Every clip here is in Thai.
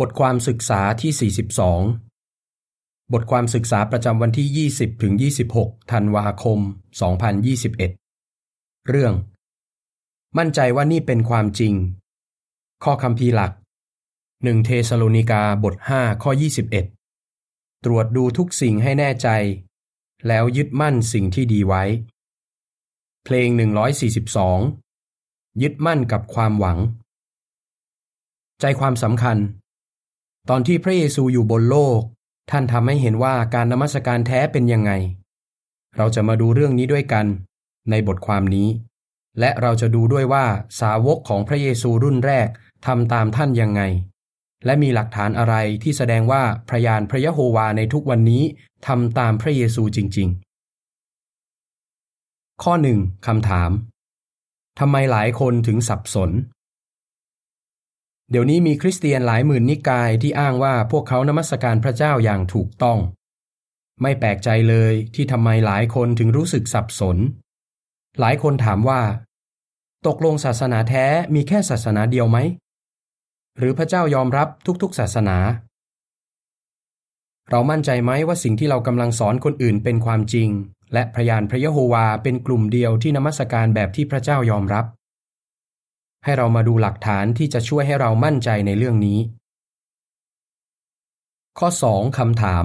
บทความศึกษาที่ 42 บทความศึกษาประจำวันที่ 20ถึง26 ธันวาคม 2021 เรื่อง มั่นใจว่านี่เป็นความจริง ข้อคำพีหลัก 1 เทสโลนิกาบท 5 ข้อ 21 ตรวจดูทุกสิ่งให้แน่ใจ แล้วยึดมั่นสิ่งที่ดีไว้ เพลง 142 ยึดมั่นกับความหวัง ใจความสำคัญ ตอนที่พระเยซูอยู่บนโลก ท่านทำให้เห็นว่าการนมัสการแท้เป็นยังไง เราจะมาดูเรื่องนี้ด้วยกัน ในบทความนี้ และเราจะดูด้วยว่าสาวกของพระเยซูรุ่นแรกทำตามท่านยังไง และมีหลักฐานอะไรที่แสดงว่าพระยานพระยะโฮวาในทุกวันนี้ทำตามพระเยซูจริง ๆ ข้อหนึ่งคำถามทำไมหลายคนถึงสับสน เดี๋ยวนี้มีคริสเตียนหลายหมื่นนิกายที่อ้างว่าพวกเขานมัสการพระเจ้าอย่างถูกต้อง ไม่แปลกใจเลยที่ทำไมหลายคนถึงรู้สึกสับสน หลายคนถามว่า ตกลงศาสนาแท้มีแค่ศาสนาเดียวไหม หรือพระเจ้ายอมรับทุกๆศาสนา เรามั่นใจไหมว่าสิ่งที่เรากำลังสอนคนอื่นเป็นความจริง และพยานพระยะโฮวาเป็นกลุ่มเดียวที่นมัสการแบบที่พระเจ้ายอมรับ ให้เรามาดูหลักฐานที่จะช่วยให้เรามั่นใจในเรื่องนี้ ข้อ 2คำถาม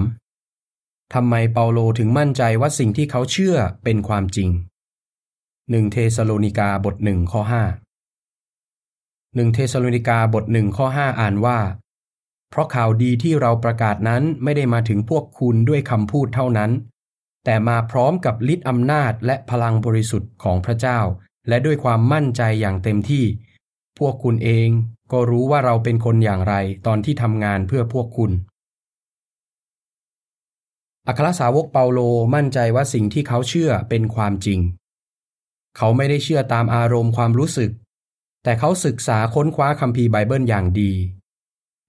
ทำไมเปาโลถึงมั่นใจว่าสิ่งที่เขาเชื่อเป็นความจริง 1 เทสโลนิกาบทหนึ่งข้อ5 1เทสโลนิกาบทหนึ่งข้อ5อ่านว่า เพราะข่าวดีที่เราประกาศนั้นไม่ได้มาถึงพวกคุณด้วยคำพูดเท่านั้น แต่มาพร้อมกับฤทธิอำนาจและพลังบริสุทธิ์ของพระเจ้า และด้วยความมั่นใจอย่างเต็มที่ พวกคุณเองก็รู้ว่าเราเป็นคนอย่างไรตอนที่ทำงานเพื่อพวกคุณ อัครสาวกเปาโลมั่นใจว่าสิ่งที่เขาเชื่อเป็นความจริง เขาไม่ได้เชื่อตามอารมณ์ความรู้สึก แต่เขาศึกษาค้นคว้าคัมภีร์ไบเบิลอย่างดี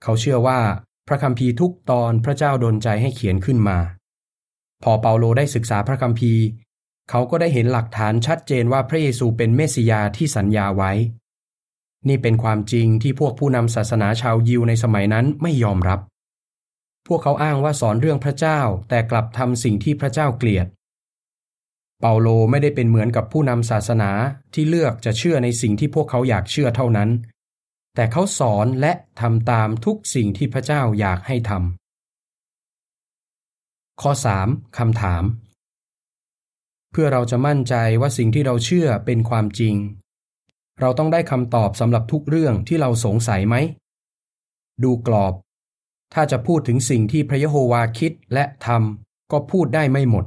เขาเชื่อว่าพระคัมภีร์ทุกตอนพระเจ้าดลใจให้เขียนขึ้นมา พอเปาโลได้ศึกษาพระคัมภีร์ เขาก็ได้เห็นหลักฐานชัดเจนว่าพระเยซูเป็นเมสสิยาที่สัญญาไว้ นี่เป็นความจริงที่พวกผู้นำศาสนาชาวยิวในสมัยนั้นไม่ยอมรับ พวกเขาอ้างว่าสอนเรื่องพระเจ้าแต่กลับทำสิ่งที่พระเจ้าเกลียด เปาโลไม่ได้เป็นเหมือนกับผู้นำศาสนาที่เลือกจะเชื่อในสิ่งที่พวกเขาอยากเชื่อเท่านั้น แต่เขาสอนและทำตามทุกสิ่งที่พระเจ้าอยากให้ทำข้อ 3. คำถาม เพื่อเราจะมั่นใจว่าสิ่งที่เราเชื่อเป็นความจริง เราต้องได้คำตอบสำหรับทุกเรื่องที่เราสงสัยไหม ดูกรอบ ถ้าจะพูดถึงสิ่งที่พระยะโฮวาคิดและทำก็พูดได้ไม่หมด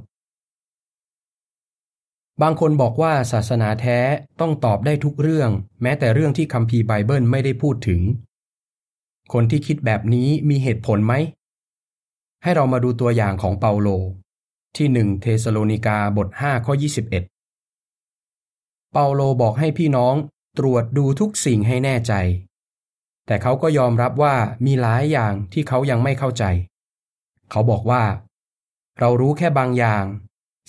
บางคนบอกว่าศาสนาแท้ต้องตอบได้ทุกเรื่อง แม้แต่เรื่องที่คัมภีร์ไบเบิลไม่ได้พูดถึง คนที่คิดแบบนี้มีเหตุผลไหม ให้เรามาดูตัวอย่างของเปาโล ที่หนึ่งเทสโลนิกาบท5ข้อ21เปาโลบอกให้พี่น้องตรวจดูทุกสิ่งให้แน่ใจ แต่เขาก็ยอมรับว่ามีหลายอย่างที่เขายังไม่เข้าใจ เขาบอกว่า เรารู้แค่บางอย่าง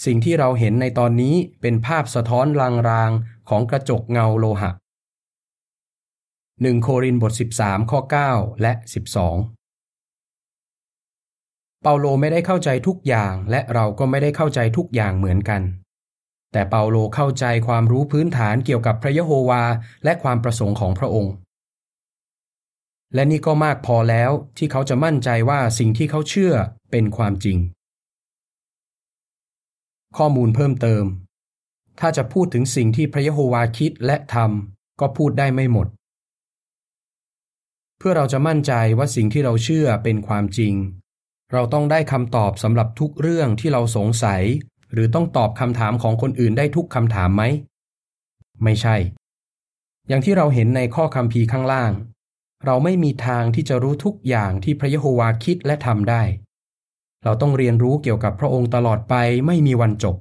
สิ่งที่เราเห็นในตอนนี้เป็นภาพสะท้อนลางๆของกระจกเงาโลหะ1โครินบท 13 ข้อ 9 และ 12 เปาโลไม่ได้เข้าใจทุกอย่าง และเราก็ไม่ได้เข้าใจทุกอย่างเหมือนกัน แต่เปาโลเข้าใจความรู้พื้นฐานเกี่ยวกับพระยะโฮวาและความประสงค์ของพระองค์ และนี่ก็มากพอแล้วที่เขาจะมั่นใจว่าสิ่งที่เขาเชื่อเป็นความจริง ข้อมูลเพิ่มเติม ถ้าจะพูดถึงสิ่งที่พระยะโฮวาคิดและทำก็พูดได้ไม่หมด เพื่อเราจะมั่นใจว่าสิ่งที่เราเชื่อเป็นความจริง เราต้องได้คำตอบสำหรับทุกเรื่องที่เราสงสัย หรือต้องตอบคำถามของคนอื่นได้ทุกคำถามไหม ไม่ใช่ อย่างที่เราเห็นในข้อคำพีข้างล่าง เราไม่มีทางที่จะรู้ทุกอย่างที่พระยะโฮวาคิดและทำได้ เราต้องเรียนรู้เกี่ยวกับพระองค์ตลอดไปไม่มีวันจบ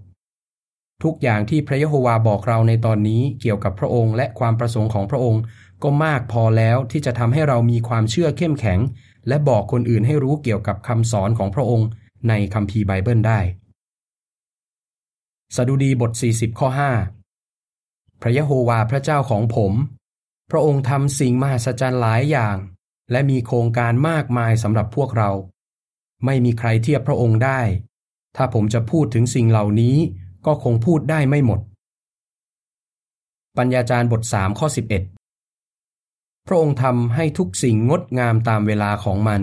ทุกอย่างที่พระยะโฮวาบอกเราในตอนนี้เกี่ยวกับพระองค์และความประสงค์ของพระองค์ก็มากพอแล้วที่จะทำให้เรามีความเชื่อเข้มแข็ง และบอกคนอื่นให้รู้เกี่ยวกับคำสอนของพระองค์ในคัมภีร์ไบเบิลได้ สดุดีบท 40 ข้อ 5 พระยะโฮวาพระเจ้าของผม พระองค์ทำสิ่งมหัศจรรย์หลายอย่าง และมีโครงการมากมายสำหรับพวกเรา ไม่มีใครเทียบพระองค์ได้ ถ้าผมจะพูดถึงสิ่งเหล่านี้ก็คงพูดได้ไม่หมด ปัญญาจารย์บท 3 ข้อ 11 พระองค์ทำให้ทุกสิ่งงดงามตามเวลาของมัน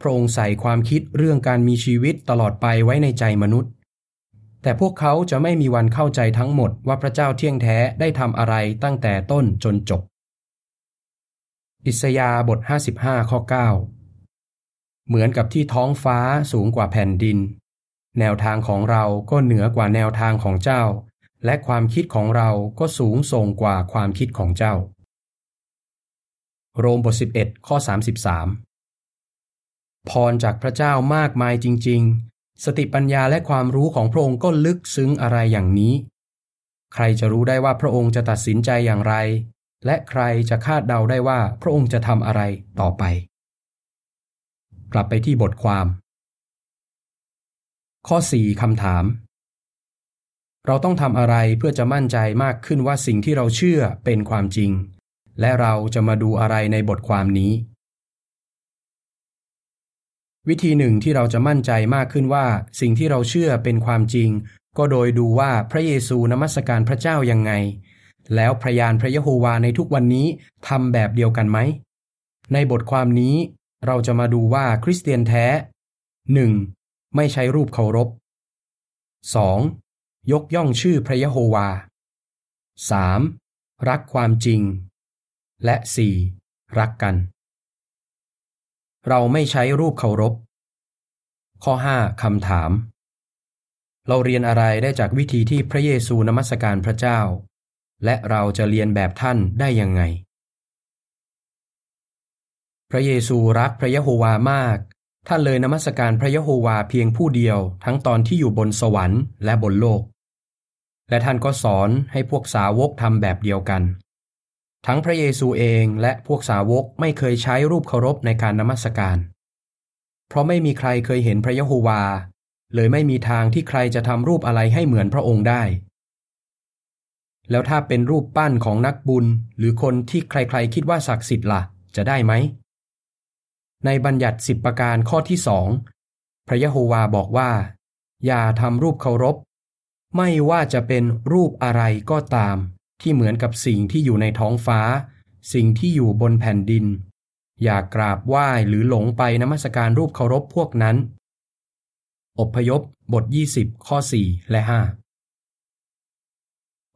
พระองค์ใส่ความคิดเรื่องการมีชีวิตตลอดไปไว้ในใจมนุษย์ แต่พวกเขาจะไม่มีวันเข้าใจทั้งหมดว่าพระเจ้าเที่ยงแท้ได้ทำอะไรตั้งแต่ต้นจนจบ อิสยาบท 55 ข้อ 9 เหมือนกับที่ท้องฟ้าสูงกว่าแผ่นดิน แนวทางของเราก็เหนือกว่าแนวทางของเจ้า และความคิดของเราก็สูงส่งกว่าความคิดของเจ้า โรมบท 11 ข้อ 33 พรจากพระเจ้ามากมายจริง ๆ สติปัญญาและความรู้ของพระองค์ก็ลึกซึ้งอะไรอย่างนี้ ใครจะรู้ได้ว่าพระองค์จะตัดสินใจอย่างไร และใครจะคาดเดาได้ว่าพระองค์จะทำอะไรต่อไป กลับไปที่บทความ ข้อ 4 คำถามเราต้องทำอะไรเพื่อจะมั่นใจมากขึ้นว่าสิ่งที่เราเชื่อเป็นความจริง และเราจะมาดูอะไรในบทความนี้ วิธีหนึ่งที่เราจะมั่นใจมากขึ้นว่า สิ่งที่เราเชื่อเป็นความจริง ก็โดยดูว่าพระเยซูนมัสการพระเจ้ายังไง แล้วพระยานพระยะโฮวาในทุกวันนี้ทำแบบเดียวกันไหม ในบทความนี้เราจะมาดูว่าคริสเตียนแท้ 1. ไม่ใช้รูปเคารพ 2. ยกย่องชื่อพระยะโฮวา 3. รักความจริง และ 4. รักกัน เราไม่ใช้รูปเคารพ ข้อ 5คำถาม เราเรียนอะไรได้จากวิธีที่พระเยซูนมัสการพระเจ้า และเราจะเรียนแบบท่านได้ยังไง พระเยซูรักพระยะโฮวามาก ท่านเลยนมัสการพระยะโฮวาเพียงผู้เดียวทั้งตอนที่อยู่บนสวรรค์และบนโลก และท่านก็สอนให้พวกสาวกทำแบบเดียวกัน ทั้งพระเยซูเองและพวกสาวกไม่เคยใช้รูปเคารพในการนมัสการ เพราะไม่มีใครเคยเห็นพระยะโฮวา เลยไม่มีทางที่ใครจะทำรูปอะไรให้เหมือนพระองค์ได้ แล้วถ้าเป็นรูปปั้นของนักบุญ หรือคนที่ใครๆคิดว่าศักดิ์สิทธิ์ล่ะ จะได้ไหม ในบัญญัติสิบประการข้อที่สองพระยะโฮวาบอกว่า อย่าทำรูปเคารพ ไม่ว่าจะเป็นรูปอะไรก็ตาม ที่เหมือนกับสิ่งที่อยู่ในท้องฟ้า สิ่งที่อยู่บนแผ่นดิน อย่ากราบไหว้หรือหลงไปนมัสการรูปเคารพพวกนั้น อพยพบท 20 ข้อ 4 และ 5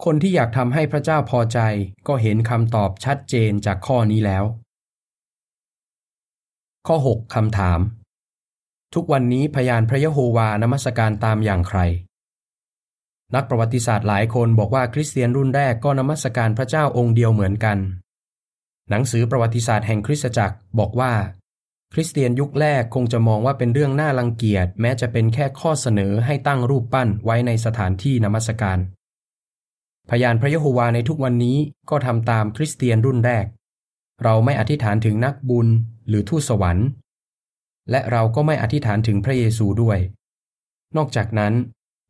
คนที่อยากทำให้พระเจ้าพอใจก็เห็นคำตอบชัดเจนจากข้อนี้แล้ว ข้อ 6คำถาม ทุกวันนี้พยานพระยะโฮวานมัสการตามอย่างใคร นักประวัติศาสตร์หลายคนบอกว่าคริสเตียนรุ่นแรกก็นมัสการพระเจ้าองค์เดียวเหมือนกัน หนังสือประวัติศาสตร์แห่งคริสตจักรบอกว่า คริสเตียนยุคแรกคงจะมองว่าเป็นเรื่องน่ารังเกียจแม้จะเป็นแค่ข้อเสนอให้ตั้งรูปปั้นไว้ในสถานที่นมัสการ พยานพระยะโฮวาในทุกวันนี้ก็ทำตามคริสเตียนรุ่นแรก เราไม่อธิษฐานถึงนักบุญหรือทูตสวรรค์ และเราก็ไม่อธิษฐานถึงพระเยซูด้วย นอกจากนั้น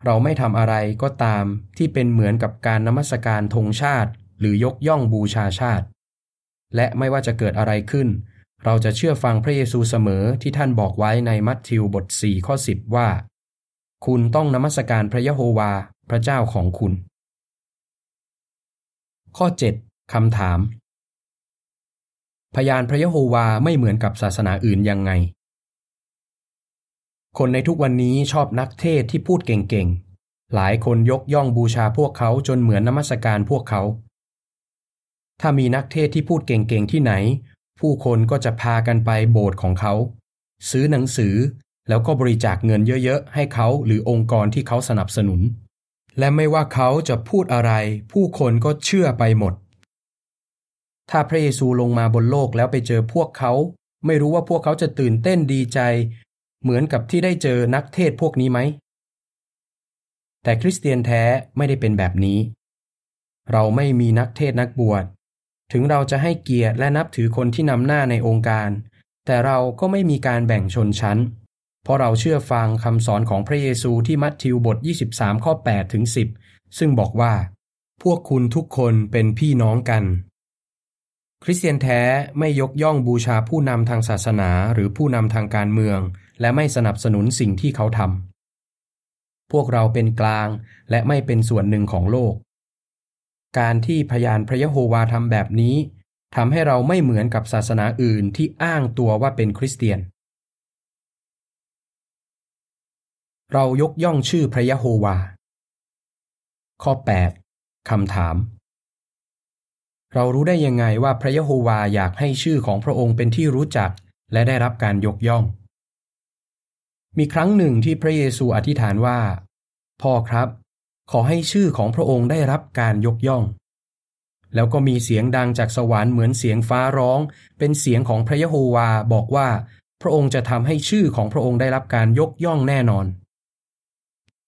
เราไม่ทำอะไรก็ตามที่เป็นเหมือนกับการนมัสการธงชาติ หรือยกย่องบูชาชาติ และไม่ว่าจะเกิดอะไรขึ้น เราจะเชื่อฟังพระเยซูเสมอที่ท่านบอกไว้ในมัทธิวบท4ข้อ10 ว่า คุณต้องนมัสการพระยะโฮวา พระเจ้าของคุณ ข้อ 7 คำถาม พยานพระยะโฮวาไม่เหมือนกับศาสนาอื่นยังไง คนในทุกวันนี้ชอบนักเทศที่พูดเก่งๆ หลายคนยกย่องบูชาพวกเขาจนเหมือนนมัสการพวกเขา ถ้ามีนักเทศที่พูดเก่งๆ ที่ไหน ผู้คนก็จะพากันไปโบสถ์ของเขา ซื้อหนังสือแล้วก็บริจาคเงินเยอะๆ ให้เขาหรือองค์กรที่เขาสนับสนุน และไม่ว่าเขาจะพูดอะไร ผู้คนก็เชื่อไปหมด ถ้าพระเยซูลงมาบนโลกแล้วไปเจอพวกเขา ไม่รู้ว่าพวกเขาจะตื่นเต้นดีใจ เหมือนกับที่ได้เจอนักเทศพวกนี้ไหม แต่คริสเตียนแท้ไม่ได้เป็นแบบนี้ เราไม่มีนักเทศนักบวช ถึงเราจะให้เกียรติและนับถือคนที่นำหน้าในองค์การ แต่เราก็ไม่มีการแบ่งชนชั้น เพราะเราเชื่อฟังคำสอนของพระเยซูที่มัทธิวบท 23 ข้อ 8 ถึง 10 ซึ่งบอกว่า พวกคุณทุกคนเป็นพี่น้องกันคริสเตียนแท้ไม่ยกย่องบูชาผู้นำทางศาสนาหรือผู้นำทางการเมือง และไม่สนับสนุนสิ่งที่เขาทำ พวกเราเป็นกลางและไม่เป็นส่วนหนึ่งของโลก การที่พยานพระยะโฮวาทำแบบนี้ทำให้เราไม่เหมือนกับศาสนาอื่นที่อ้างตัวว่าเป็นคริสเตียน เรายกย่องชื่อพระยะโฮวา ข้อ 8 คำถาม เรารู้ได้ยังไงว่าพระยะโฮวาอยากให้ชื่อของพระองค์เป็นที่รู้จักและได้รับการยกย่อง มีครั้งหนึ่งที่พระเยซูอธิษฐานว่า พ่อครับ ขอให้ชื่อของพระองค์ได้รับการยกย่อง แล้วก็มีเสียงดังจากสวรรค์เหมือนเสียงฟ้าร้อง เป็นเสียงของพระยะโฮวาบอกว่า พระองค์จะทำให้ชื่อของพระองค์ได้รับการยกย่องแน่นอน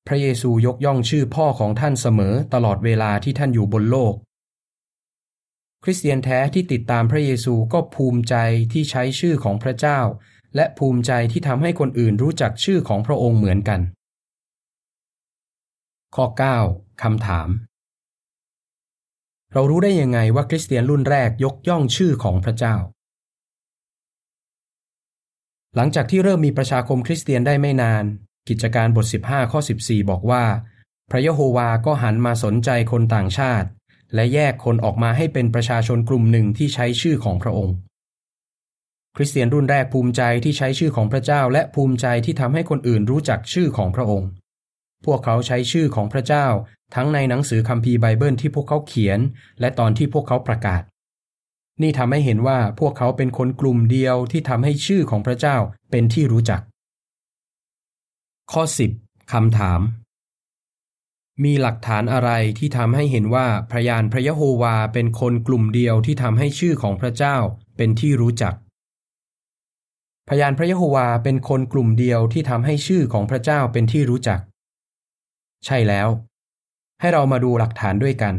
พระเยซูยกย่องชื่อพ่อของท่านเสมอตลอดเวลาที่ท่านอยู่บนโลกคริสเตียนแท้ที่ติดตามพระเยซูก็ภูมิใจที่ใช้ชื่อของพระเจ้า และภูมิใจที่ทำให้คนอื่นรู้จักชื่อของพระองค์เหมือนกัน ข้อ 9คำถาม เรารู้ได้ยังไงว่าคริสเตียนรุ่นแรกยกย่องชื่อของพระเจ้า หลังจากที่เริ่มมีประชาคมคริสเตียนได้ไม่นาน กิจการบท 15 ข้อ 14 บอกว่า พระยะโฮวาก็หันมาสนใจคนต่างชาติ และแยกคนออกมาให้เป็นประชาชนกลุ่มหนึ่งที่ใช้ชื่อของพระองค์ คริสเตียนรุ่นแรกภูมิใจที่ใช้ชื่อของพระเจ้า และภูมิใจที่ทำให้คนอื่นรู้จักชื่อของพระองค์ พวกเขาใช้ชื่อของพระเจ้า ทั้งในหนังสือคัมภีร์ไบเบิลที่พวกเขาเขียน และตอนที่พวกเขาประกาศ นี่ทำให้เห็นว่าพวกเขาเป็นคนกลุ่มเดียวที่ทำให้ชื่อของพระเจ้าเป็นที่รู้จัก ข้อ 10คำถาม มีหลักฐานอะไรที่ทำให้เห็นว่าพระยานพระยะโฮวาเป็นคนกลุ่มเดียวที่ทำให้ชื่อของพระเจ้าเป็นที่รู้จัก พยานพระยะโฮวาเป็นคนกลุ่มเดียวที่ทำให้ชื่อของพระเจ้าเป็นที่รู้จัก ใช่แล้ว ให้เรามาดูหลักฐานด้วยกัน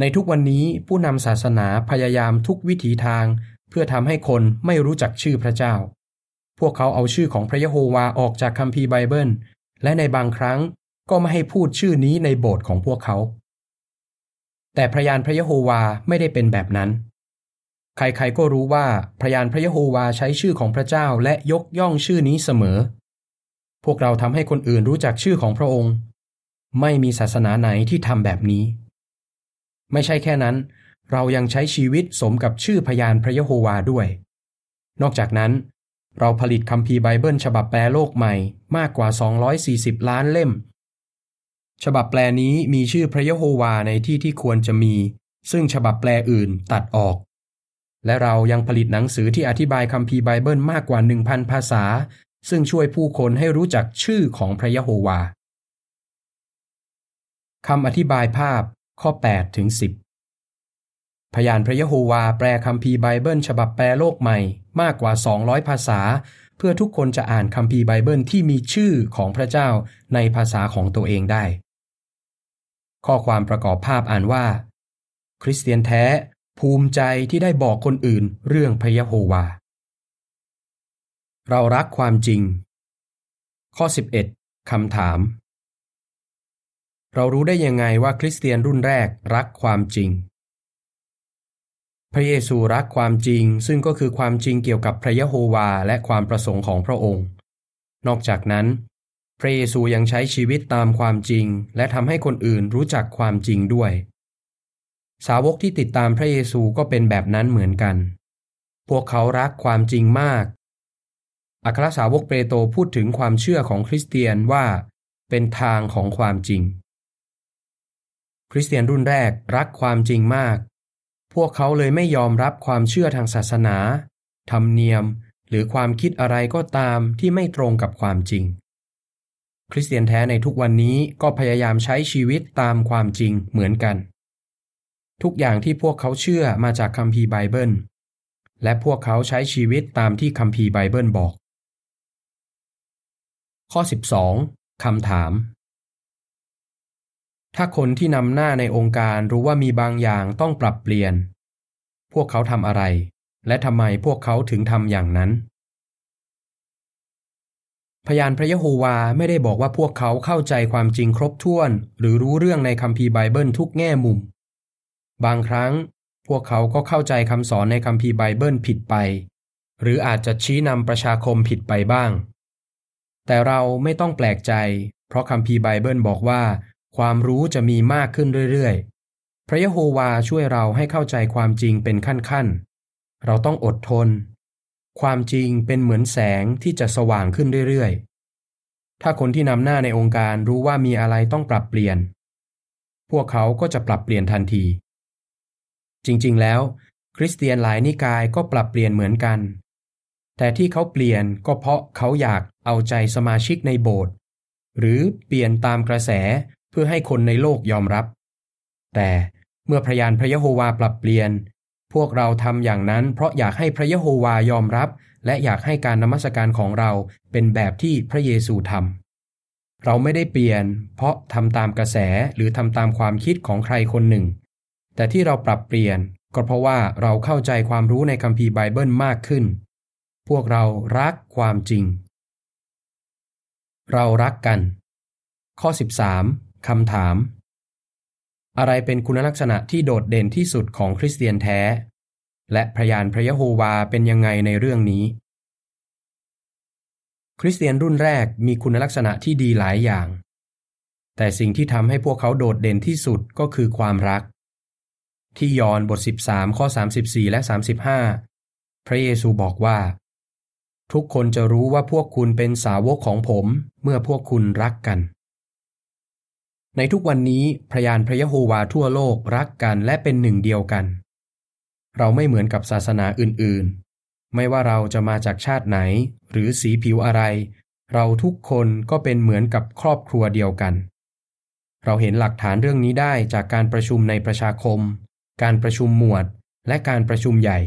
ในทุกวันนี้ผู้นำศาสนาพยายามทุกวิถีทาง เพื่อทำให้คนไม่รู้จักชื่อพระเจ้า พวกเขาเอาชื่อของพระยะโฮวาออกจากคัมภีร์ไบเบิล และในบางครั้งก็ไม่ให้พูดชื่อนี้ในโบสถ์ของพวกเขา แต่พระยานพระยะโฮวาไม่ได้เป็นแบบนั้น ใครๆก็รู้ว่าพระยานพระยะโฮวาใช้ชื่อของพระเจ้าและยกย่องชื่อนี้เสมอ พวกเราทำให้คนอื่นรู้จักชื่อของพระองค์ ไม่มีศาสนาไหนที่ทำแบบนี้ ไม่ใช่แค่นั้น เรายังใช้ชีวิตสมกับชื่อพยานพระยะโฮวาด้วย นอกจากนั้น เราผลิตคัมภีร์ไบเบิลฉบับแปลโลกใหม่มากกว่า 240 ล้านเล่ม ฉบับแปลนี้มีชื่อพระยะโฮวาในที่ที่ควรจะมี ซึ่งฉบับแปลอื่นตัดออก และเรายังผลิตหนังสือที่อธิบายคัมภีร์ไบเบิลมากกว่า 1,000 ภาษา ซึ่งช่วยผู้คนให้รู้จักชื่อของพระยะโฮวาคำอธิบายภาพข้อ8ถึง10 พยานพระยะโฮวาแปลคัมภีร์ไบเบิลฉบับแปลโลกใหม่มากกว่า 200 ภาษา เพื่อทุกคนจะอ่านคัมภีร์ไบเบิลที่มีชื่อของพระเจ้าในภาษาของตัวเองได้ ข้อความประกอบภาพอ่านว่า คริสเตียนแท้ ภูมิใจที่ได้บอกคนอื่นเรื่องพระยะโฮวา เรารักความจริง ข้อ 11คำถาม เรารู้ได้ยังไงว่าคริสเตียนรุ่นแรกรักความจริง พระเยซูรักความจริงซึ่งก็คือความจริงเกี่ยวกับพระยะโฮวาและความประสงค์ของพระองค์ นอกจากนั้น พระเยซูยังใช้ชีวิตตามความจริง และทำให้คนอื่นรู้จักความจริงด้วย สาวกที่ติดตามพระเยซูก็เป็นแบบนั้นเหมือนกัน พวกเขารักความจริงมาก อัครสาวกเปโตรพูดถึงความเชื่อของคริสเตียนว่า เป็นทางของความจริง คริสเตียนรุ่นแรกรักความจริงมาก พวกเขาเลยไม่ยอมรับความเชื่อทางศาสนา ธรรมเนียม หรือความคิดอะไรก็ตามที่ไม่ตรงกับความจริง คริสเตียนแท้ในทุกวันนี้ก็พยายามใช้ชีวิตตามความจริงเหมือนกัน ทุกอย่างที่พวกเขาเชื่อมาจากคัมภีร์ไบเบิล และพวกเขาใช้ชีวิตตามที่คัมภีร์ไบเบิลบอก ข้อ 12คำถาม ถ้าคนที่นำหน้าในองค์การรู้ว่ามีบางอย่างต้องปรับเปลี่ยน พวกเขาทำอะไร และทำไมพวกเขาถึงทำอย่างนั้น พยานพระยะโฮวาไม่ได้บอกว่าพวกเขาเข้าใจความจริงครบถ้วน หรือรู้เรื่องในคัมภีร์ไบเบิลทุกแง่มุม บางครั้งพวกเขาก็เข้าใจคำสอนในคัมภีร์ไบเบิลผิดไป หรืออาจจะชี้นำประชาคมผิดไปบ้าง แต่เราไม่ต้องแปลกใจ เพราะคัมภีร์ไบเบิลบอกว่า ความรู้จะมีมากขึ้นเรื่อยๆ พระยะโฮวาช่วยเราให้เข้าใจความจริงเป็นขั้นๆ เราต้องอดทน ความจริงเป็นเหมือนแสงที่จะสว่างขึ้นเรื่อยๆ ถ้าคนที่นำหน้าในองค์การรู้ว่ามีอะไรต้องปรับเปลี่ยน พวกเขาก็จะปรับเปลี่ยนทันที จริงๆ แล้ว คริสเตียนหลายนิกายก็ปรับเปลี่ยนเหมือนกัน แต่ที่เขาเปลี่ยนก็เพราะเขาอยากเอาใจสมาชิกในโบสถ์หรือเปลี่ยนตามกระแสเพื่อให้คนในโลกยอมรับ แต่เมื่อพระยานพระยะโฮวาปรับเปลี่ยน พวกเราทำอย่างนั้น เพราะอยากให้พระยะโฮวายอมรับ และอยากให้การนมัสการของเราเป็นแบบที่พระเยซูทำเราไม่ได้เปลี่ยน เพราะทำตามกระแสหรือทำตามความคิดของใครคนหนึ่ง แต่ที่เราปรับเปลี่ยนก็เพราะว่าเราเข้าใจความรู้ในคัมภีร์ไบเบิลมากขึ้น พวกเรารักความจริง เรารักกัน ข้อ 13คำถาม อะไรเป็นคุณลักษณะที่โดดเด่นที่สุดของคริสเตียนแท้ และพยานพระยะโฮวาเป็นยังไงในเรื่องนี้ คริสเตียนรุ่นแรกมีคุณลักษณะที่ดีหลายอย่าง แต่สิ่งที่ทำให้พวกเขาโดดเด่นที่สุดก็คือความรัก ที่ยอห์นบท 13 ข้อ 34 และ 35 พระเยซูบอกว่า ทุกคนจะรู้ว่าพวกคุณเป็นสาวกของผมเมื่อพวกคุณรักกัน ในทุกวันนี้พระยานพระยะโฮวาทั่วโลกรักกันและเป็นหนึ่งเดียวกัน เราไม่เหมือนกับศาสนาอื่นๆ ไม่ว่าเราจะมาจากชาติไหน หรือสีผิวอะไร เราทุกคนก็เป็นเหมือนกับครอบครัวเดียวกัน เราเห็นหลักฐานเรื่องนี้ได้จากการประชุมในประชาคม การประชุมหมวด และการประชุมใหญ่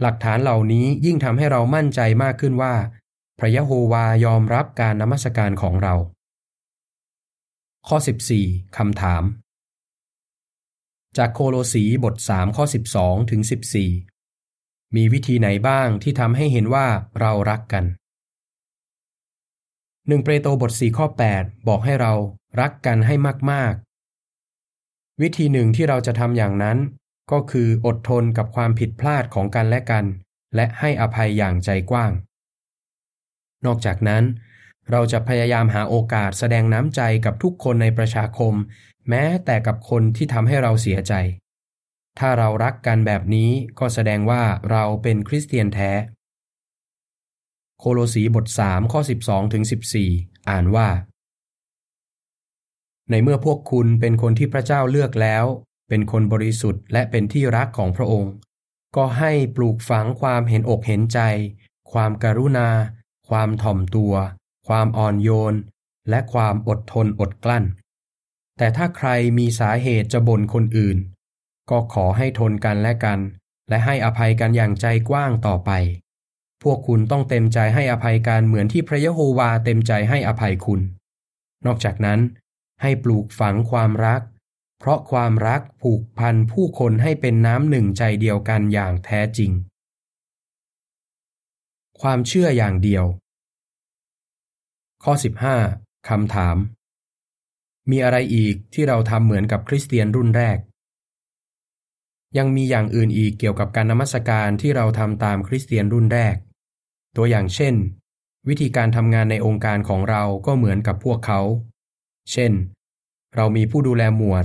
หลักฐานเหล่านี้ยิ่งทำให้เรามั่นใจมากขึ้นว่า พระยะโฮวายอมรับการนมัสการของเรา ข้อ 14คำถาม จากโคโลสีบท 3 ข้อ 12 ถึง 14 มีวิธีไหนบ้างที่ทำให้เห็นว่าเรารักกันหนึ่งเปโตรบท 4 ข้อ 8 บอกให้เรารักกันให้มาก วิธีหนึ่งที่เราจะทำอย่างนั้น ก็คืออดทนกับความผิดพลาดของกันและกัน และให้อภัยอย่างใจกว้าง นอกจากนั้น เราจะพยายามหาโอกาสแสดงน้ำใจกับทุกคนในประชาคม แม้แต่กับคนที่ทำให้เราเสียใจ ถ้าเรารักกันแบบนี้ก็แสดงว่าเราเป็นคริสเตียนแท้ โคโลสีบท3ข้อ12ถึง14 อ่านว่า ในเมื่อพวกคุณเป็นคนที่พระเจ้าเลือกแล้ว เป็นคนบริสุทธิ์และเป็นที่รักของพระองค์ ก็ให้ปลูกฝังความเห็นอกเห็นใจ ความการุณา ความถ่อมตัว ความอ่อนโยน และความอดทนอดกลั้น แต่ถ้าใครมีสาเหตุจะบ่นคนอื่น ก็ขอให้ทนกันและกัน และให้อภัยกันอย่างใจกว้างต่อไป พวกคุณต้องเต็มใจให้อภัยกันเหมือนที่พระยะโฮวาเต็มใจให้อภัยคุณ นอกจากนั้น ให้ปลูกฝังความรัก เพราะความรักผูกพันผู้คนให้เป็นน้ำหนึ่งใจเดียวกันอย่างแท้จริง ความเชื่ออย่างเดียว ข้อ 15คำถาม มีอะไรอีกที่เราทำเหมือนกับคริสเตียนรุ่นแรก ยังมีอย่างอื่นอีกเกี่ยวกับการนมัสการที่เราทำตามคริสเตียนรุ่นแรก ตัวอย่างเช่นวิธีการทำงานในองค์การของเราก็เหมือนกับพวกเขา เช่น เรามีผู้ดูแลหมวด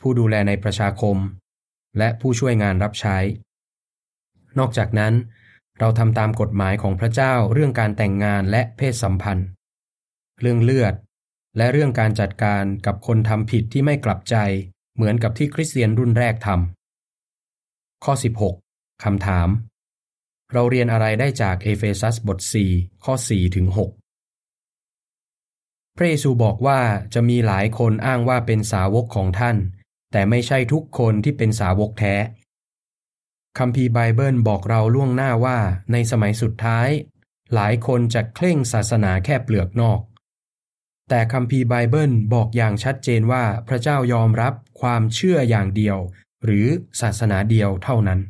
ผู้ดูแลในประชาคม และผู้ช่วยงานรับใช้ นอกจากนั้น เราทำตามกฎหมายของพระเจ้าเรื่องการแต่งงานและเพศสัมพันธ์ เรื่องเลือด และเรื่องการจัดการกับคนทำผิดที่ไม่กลับใจ เหมือนกับที่คริสเตียนรุ่นแรกทข้อ 16คำถาม เราเรียนอะไรได้จากเอเฟซัสบท 4 ข้อ 4 ถึง 6 พระเยซูบอกว่าจะมีหลายคนอ้างว่าเป็นสาวกของท่าน แต่ไม่ใช่ทุกคนที่เป็นสาวกแท้คัมภีร์ไบเบิลบอกเราล่วงหน้าว่าในสมัยสุดท้าย หลายคนจะเคร่งศาสนาแค่เปลือกนอก แต่คัมภีร์ไบเบิลบอกอย่างชัดเจนว่าพระเจ้ายอมรับความเชื่ออย่างเดียว หรือศาสนาเดียวเท่านั้น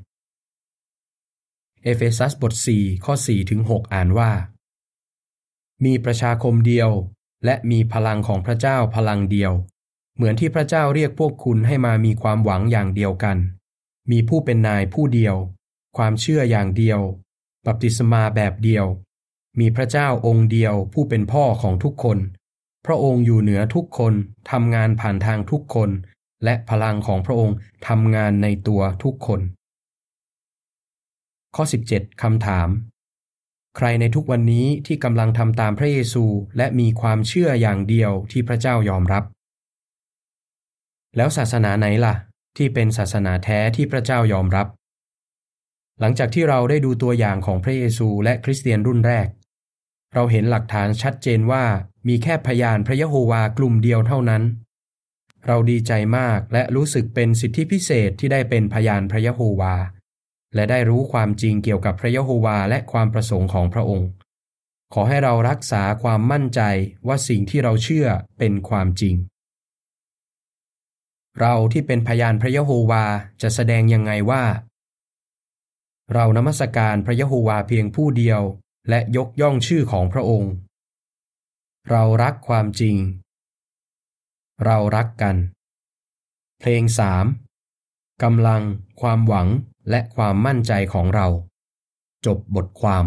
เอเฟซัสบท 4 ข้อ 4 ถึง 6 อ่านว่า มีประชาคมเดียว และมีพลังของพระเจ้าพลังเดียว เหมือนที่พระเจ้าเรียกพวกคุณให้มามีความหวังอย่างเดียวกัน มีผู้เป็นนายผู้เดียว ความเชื่ออย่างเดียว บัพติศมาแบบเดียว มีพระเจ้าองค์เดียวผู้เป็นพ่อของทุกคน พระองค์อยู่เหนือทุกคนทำงานผ่านทางทุกคน และพลังของพระองค์ทำงานในตัวทุกคน ข้อ 17คำถาม ใครในทุกวันนี้ที่กำลังทำตามพระเยซูและมีความเชื่ออย่างเดียวที่พระเจ้ายอมรับ แล้วศาสนาไหนล่ะ ที่เป็นศาสนาแท้ที่พระเจ้ายอมรับ หลังจากที่เราได้ดูตัวอย่างของพระเยซูและคริสเตียนรุ่นแรก เราเห็นหลักฐานชัดเจนว่ามีแค่พยานพระยะโฮวากลุ่มเดียวเท่านั้น เราดีใจมากและรู้สึกเป็นสิทธิพิเศษที่ได้เป็นพยานพระยะโฮวา และได้รู้ความจริงเกี่ยวกับพระยะโฮวาและความประสงค์ของพระองค์ ขอให้เรารักษาความมั่นใจว่าสิ่งที่เราเชื่อเป็นความจริง เราที่เป็นพยานพระยะโฮวาจะแสดงยังไงว่า เรานมัสการพระยะโฮวาเพียงผู้เดียว และยกย่องชื่อของพระองค์ เรารักความจริง เรารักกัน เพลงสามกำลัง ความหวัง และความมั่นใจของเรา จบบทความ